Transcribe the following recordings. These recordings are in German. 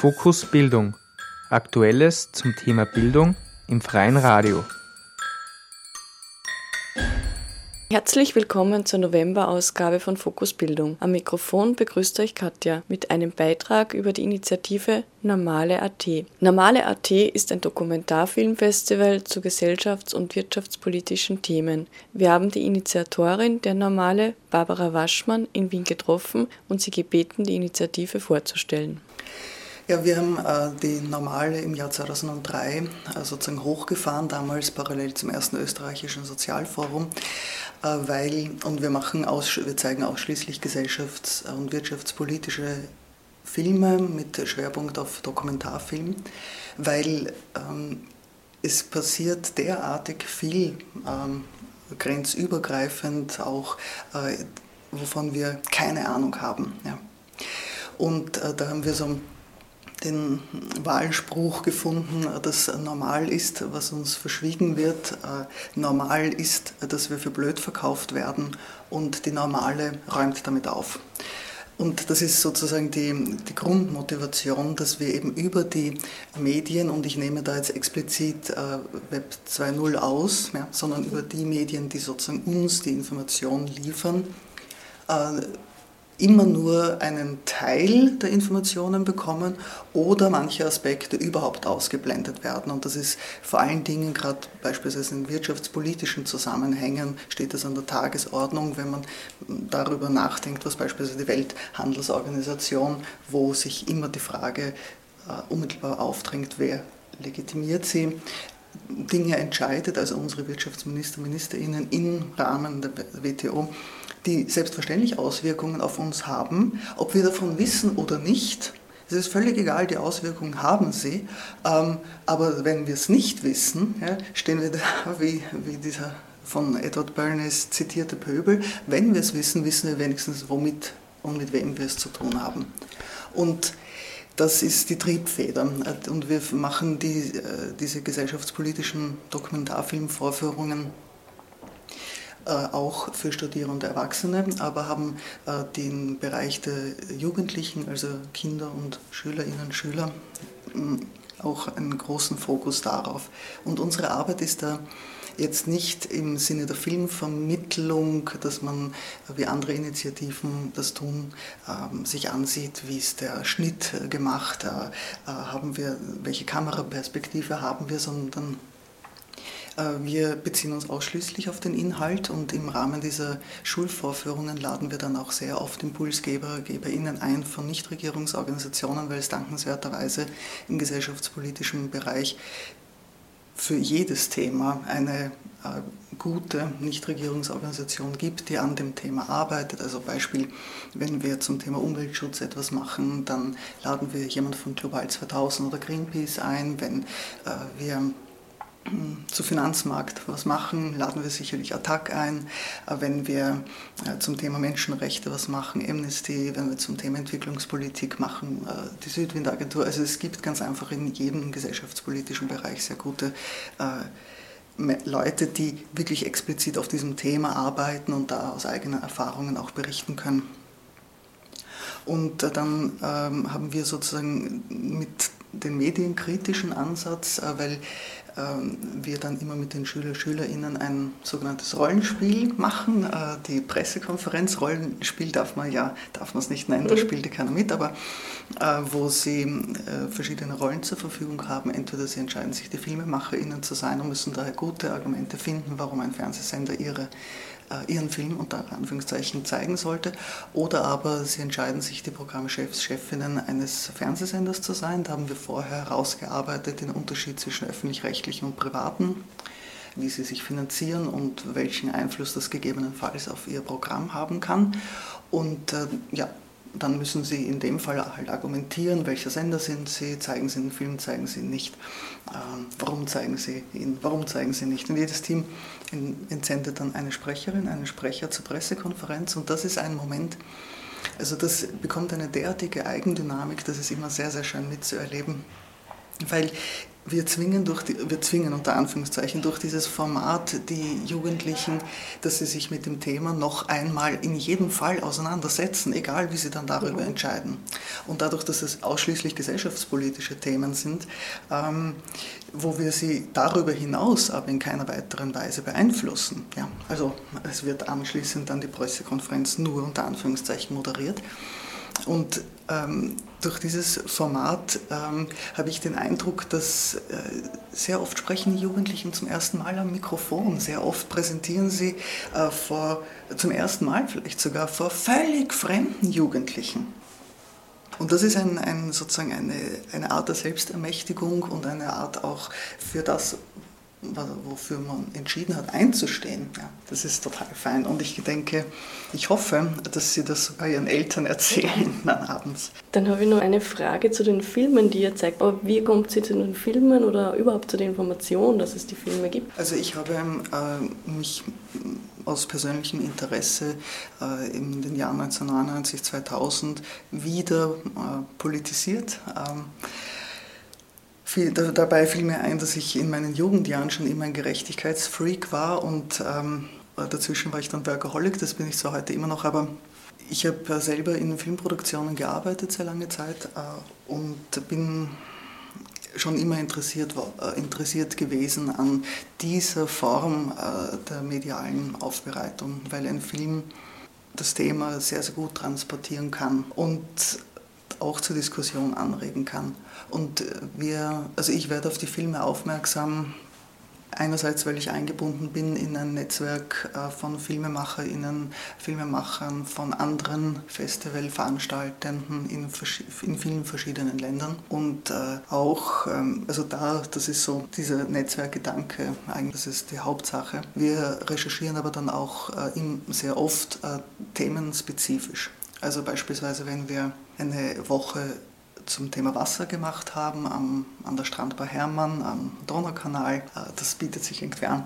Fokus Bildung. Aktuelles zum Thema Bildung im freien Radio. Herzlich willkommen zur November-Ausgabe von Fokus Bildung. Am Mikrofon begrüßt euch Katja mit einem Beitrag über die Initiative Normale AT. Normale AT ist ein Dokumentarfilmfestival zu gesellschafts- und wirtschaftspolitischen Themen. Wir haben die Initiatorin der Normale, Barbara Waschmann, in Wien getroffen und sie gebeten, die Initiative vorzustellen. Ja, wir haben äh, die Normale im Jahr 2003 äh, sozusagen hochgefahren, damals parallel zum ersten österreichischen Sozialforum, äh, weil, und wir, machen aus, wir zeigen ausschließlich gesellschafts- und wirtschaftspolitische Filme mit Schwerpunkt auf Dokumentarfilm, weil ähm, es passiert derartig viel ähm, grenzübergreifend auch, äh, wovon wir keine Ahnung haben. Ja. Und äh, da haben wir so den Wahlspruch gefunden, dass normal ist, was uns verschwiegen wird. Äh, normal ist, dass wir für blöd verkauft werden und die Normale räumt damit auf. Und das ist sozusagen die, die Grundmotivation, dass wir eben über die Medien, und ich nehme da jetzt explizit äh, Web 2.0 aus, ja, sondern über die Medien, die sozusagen uns die Information liefern, äh, immer nur einen Teil der Informationen bekommen oder manche Aspekte überhaupt ausgeblendet werden. Und das ist vor allen Dingen gerade beispielsweise in wirtschaftspolitischen Zusammenhängen steht das an der Tagesordnung, wenn man darüber nachdenkt, was beispielsweise die Welthandelsorganisation, wo sich immer die Frage äh, unmittelbar aufdrängt, wer legitimiert sie, Dinge entscheidet, also unsere Wirtschaftsminister, Ministerinnen im Rahmen der WTO, die selbstverständlich Auswirkungen auf uns haben, ob wir davon wissen oder nicht. Es ist völlig egal, die Auswirkungen haben sie, ähm, aber wenn wir es nicht wissen, stehen wir da wie, wie dieser von Edward Bernays zitierte Pöbel. Wenn wir es wissen, wissen wir wenigstens, womit und mit wem wir es zu tun haben. Und das ist die Triebfeder. Und wir machen die, äh, diese gesellschaftspolitischen Dokumentarfilmvorführungen äh, auch für Studierende Erwachsene, aber haben äh, den Bereich der Jugendlichen, also Kinder und Schülerinnen, Schüler, auch einen großen Fokus darauf. Und unsere Arbeit ist da jetzt nicht im Sinne der Filmvermittlung, dass man, wie andere Initiativen das tun, ähm, sich ansieht, wie ist der Schnitt gemacht, haben wir, welche Kameraperspektive haben wir, sondern äh, wir beziehen uns ausschließlich auf den Inhalt und im Rahmen dieser Schulvorführungen laden wir dann auch sehr oft Impulsgeber, GeberInnen ein von Nichtregierungsorganisationen, weil es dankenswerterweise im gesellschaftspolitischen Bereich für jedes Thema eine äh, gute Nichtregierungsorganisation gibt, die an dem Thema arbeitet. Also Beispiel, wenn wir zum Thema Umweltschutz etwas machen, dann laden wir jemand von Global 2000 oder Greenpeace ein. Wenn äh, wir zu Finanzmarkt was machen, laden wir sicherlich Attac ein. Äh, wenn wir äh, zum Thema Menschenrechte was machen, Amnesty, wenn wir zum Thema Entwicklungspolitik machen, äh, die Südwindagentur. Also es gibt ganz einfach in jedem gesellschaftspolitischen Bereich sehr gute Leute, die wirklich explizit auf diesem Thema arbeiten und da aus eigenen Erfahrungen auch berichten können. Und dann ähm, haben wir sozusagen mit den medienkritischen Ansatz, weil ähm, wir dann immer mit den Schüler Schülerinnen ein sogenanntes Rollenspiel machen. Äh, die Pressekonferenz, Rollenspiel darf man ja, darf man es nicht nennen, da mhm. spielte keiner mit, aber äh, wo sie äh, verschiedene Rollen zur Verfügung haben. Entweder sie entscheiden sich, die FilmemacherInnen zu sein und müssen daher gute Argumente finden, warum ein Fernsehsender ihre äh, ihren Film unter Anführungszeichen zeigen sollte. Oder aber sie entscheiden sich, die Programmchefs, Chefinnen eines Fernsehsenders zu sein. Da haben wir vorher herausgearbeitet den Unterschied zwischen öffentlich-rechtlichen und privaten, wie sie sich finanzieren und welchen Einfluss das gegebenenfalls auf ihr Programm haben kann. Und äh, ja, dann müssen Sie in dem Fall halt argumentieren, welcher Sender sind Sie, zeigen Sie den Film, zeigen Sie ihn nicht, ähm, warum zeigen Sie ihn, warum zeigen Sie ihn nicht. Und jedes Team entsendet dann eine Sprecherin, einen Sprecher zur Pressekonferenz. Und das ist ein Moment, also das bekommt eine derartige Eigendynamik, das ist immer sehr, sehr schön mitzuerleben, weil wir zwingen, durch die, wir zwingen unter Anführungszeichen durch dieses Format die Jugendlichen, dass sie sich mit dem Thema noch einmal in jedem Fall auseinandersetzen, egal wie sie dann darüber mhm. entscheiden. Und dadurch, dass es ausschließlich gesellschaftspolitische Themen sind, ähm, wo wir sie darüber hinaus aber in keiner weiteren Weise beeinflussen. Ja, also es wird anschließend dann die Pressekonferenz nur unter Anführungszeichen moderiert. Und ähm, durch dieses Format ähm, habe ich den Eindruck, dass äh, sehr oft sprechen die Jugendlichen zum ersten Mal am Mikrofon. Sehr oft präsentieren sie äh, vor, zum ersten Mal vielleicht sogar vor völlig fremden Jugendlichen. Und das ist ein, ein, sozusagen eine, eine Art der Selbstermächtigung und eine Art auch für das, wofür man entschieden hat, einzustehen. Ja, das ist total fein. Und ich denke, ich hoffe, dass Sie das sogar Ihren Eltern erzählen dann abends. Dann habe ich noch eine Frage zu den Filmen, die ihr zeigt. Aber wie kommt sie zu den Filmen oder überhaupt zu der Information, dass es die Filme gibt? Also ich habe äh, mich aus persönlichem Interesse äh, in den Jahren 1999, 2000 wieder äh, politisiert. Ähm, viel, dabei fiel mir ein, dass ich in meinen Jugendjahren schon immer ein Gerechtigkeitsfreak war und ähm, dazwischen war ich dann Workaholic, das bin ich so heute immer noch, aber ich habe selber in Filmproduktionen gearbeitet, sehr lange Zeit äh, und bin schon immer interessiert, äh, interessiert gewesen an dieser Form äh, der medialen Aufbereitung, weil ein Film das Thema sehr, sehr gut transportieren kann. Und auch zur Diskussion anregen kann. Und wir, also ich werde auf die Filme aufmerksam, einerseits, weil ich eingebunden bin in ein Netzwerk äh, von FilmemacherInnen, Filmemachern von anderen Festivalveranstaltenden in, in vielen verschiedenen Ländern. Und äh, auch, ähm, also da, das ist so dieser Netzwerkgedanke, eigentlich das ist die Hauptsache. Wir recherchieren aber dann auch äh, sehr oft themenspezifisch. Also beispielsweise, wenn wir eine Woche zum Thema Wasser gemacht haben am, an der Strandbar Hermann, am Donaukanal. Äh, das bietet sich irgendwie an.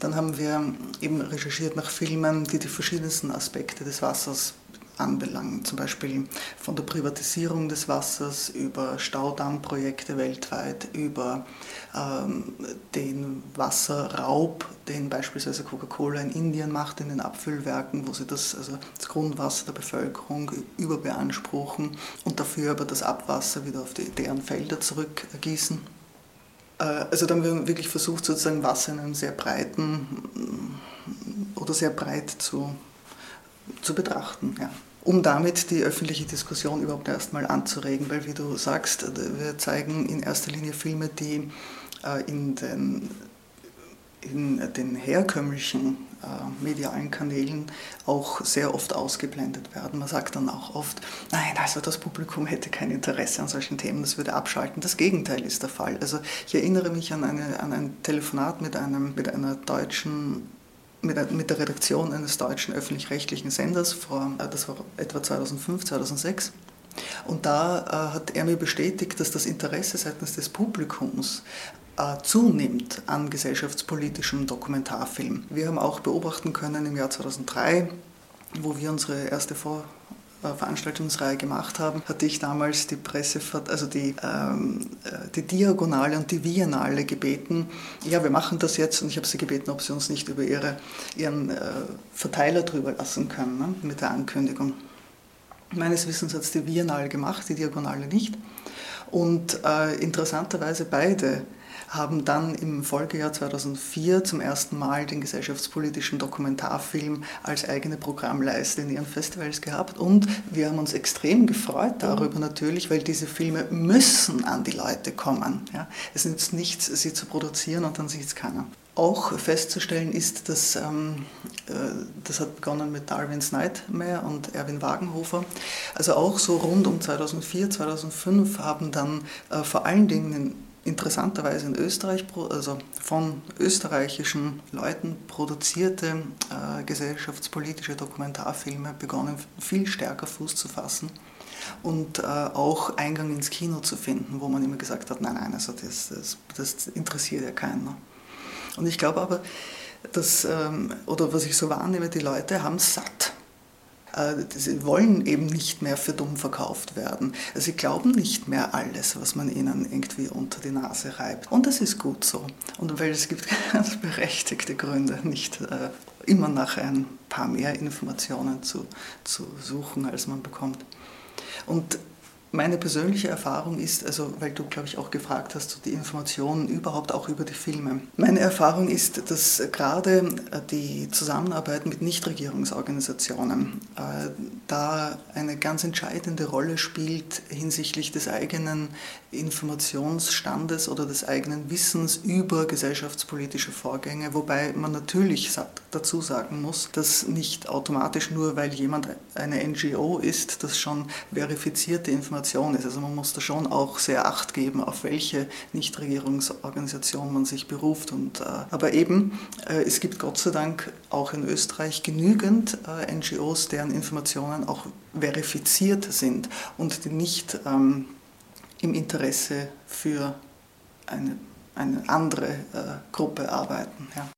Dann haben wir eben recherchiert nach Filmen, die die verschiedensten Aspekte des Wassers anbelangen. Zum Beispiel von der Privatisierung des Wassers über Staudammprojekte weltweit, über ähm, den Wasserraub, den beispielsweise Coca-Cola in Indien macht, in den Abfüllwerken, wo sie das, also das Grundwasser der Bevölkerung überbeanspruchen und dafür aber das Abwasser wieder auf die, deren Felder zurückgießen. Äh, also da haben wir wirklich versucht, sozusagen Wasser in einem sehr breiten oder sehr breit zu zu betrachten. Ja. Um damit die öffentliche Diskussion überhaupt erstmal anzuregen, weil wie du sagst, wir zeigen in erster Linie Filme, die äh, in den, in den herkömmlichen äh, medialen Kanälen auch sehr oft ausgeblendet werden. Man sagt dann auch oft, nein, also das Publikum hätte kein Interesse an solchen Themen, das würde abschalten. Das Gegenteil ist der Fall. Also ich erinnere mich an, eine, an ein Telefonat mit, einem, mit einer deutschen mit der Redaktion eines deutschen öffentlich-rechtlichen Senders, vor, äh, das war etwa 2005, 2006. Und da äh, hat er mir bestätigt, dass das Interesse seitens des Publikums äh, zunimmt an gesellschaftspolitischem Dokumentarfilm. Wir haben auch beobachten können im Jahr 2003, wo wir unsere erste Vor Veranstaltungsreihe gemacht haben, hatte ich damals die Presse, also die, ähm, äh, die Diagonale und die Biennale gebeten, ja, wir machen das jetzt und ich habe sie gebeten, ob sie uns nicht über ihre, ihren äh, Verteiler drüber lassen können ne, mit der Ankündigung. Meines Wissens hat es die Biennale gemacht, die Diagonale nicht. Und äh, interessanterweise beide haben dann im Folgejahr 2004 zum ersten Mal den gesellschaftspolitischen Dokumentarfilm als eigene Programmleiste in ihren Festivals gehabt und wir haben uns extrem gefreut darüber natürlich, weil diese Filme müssen an die Leute kommen. Ja. Es nützt nichts, sie zu produzieren und dann sieht es keiner. Auch festzustellen ist, dass ähm, äh, das hat begonnen mit Darwin's Nightmare und Erwin Wagenhofer. Also auch so rund um 2004, 2005 haben dann äh, vor allen Dingen interessanterweise in Österreich, also von österreichischen Leuten produzierte äh, gesellschaftspolitische Dokumentarfilme begonnen, viel stärker Fuß zu fassen und äh, auch Eingang ins Kino zu finden, wo man immer gesagt hat, nein, nein, also das, das, das interessiert ja keiner. Und ich glaube aber, dass, ähm, oder was ich so wahrnehme, die Leute haben satt Sie wollen eben nicht mehr für dumm verkauft werden. Sie glauben nicht mehr alles, was man ihnen irgendwie unter die Nase reibt. Und das ist gut so. Und weil es gibt ganz berechtigte Gründe, nicht immer nach ein paar mehr Informationen zu, zu suchen, als man bekommt. Und meine persönliche Erfahrung ist, also weil du, glaube ich, auch gefragt hast, die Informationen überhaupt auch über die Filme. Meine Erfahrung ist, dass gerade die Zusammenarbeit mit Nichtregierungsorganisationen äh, da eine ganz entscheidende Rolle spielt hinsichtlich des eigenen Informationsstandes oder des eigenen Wissens über gesellschaftspolitische Vorgänge, wobei man natürlich dazu sagen muss, dass nicht automatisch nur, weil jemand eine NGO ist, das schon verifizierte Information ist. Also man muss da schon auch sehr Acht geben, auf welche Nichtregierungsorganisation man sich beruft. Und, äh, aber eben, äh, es gibt Gott sei Dank auch in Österreich genügend äh, NGOs, deren Informationen auch verifiziert sind und die nicht ähm, im Interesse für eine, eine andere äh, Gruppe arbeiten. Ja.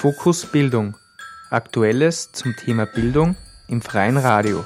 Fokus Bildung. Aktuelles zum Thema Bildung im freien Radio.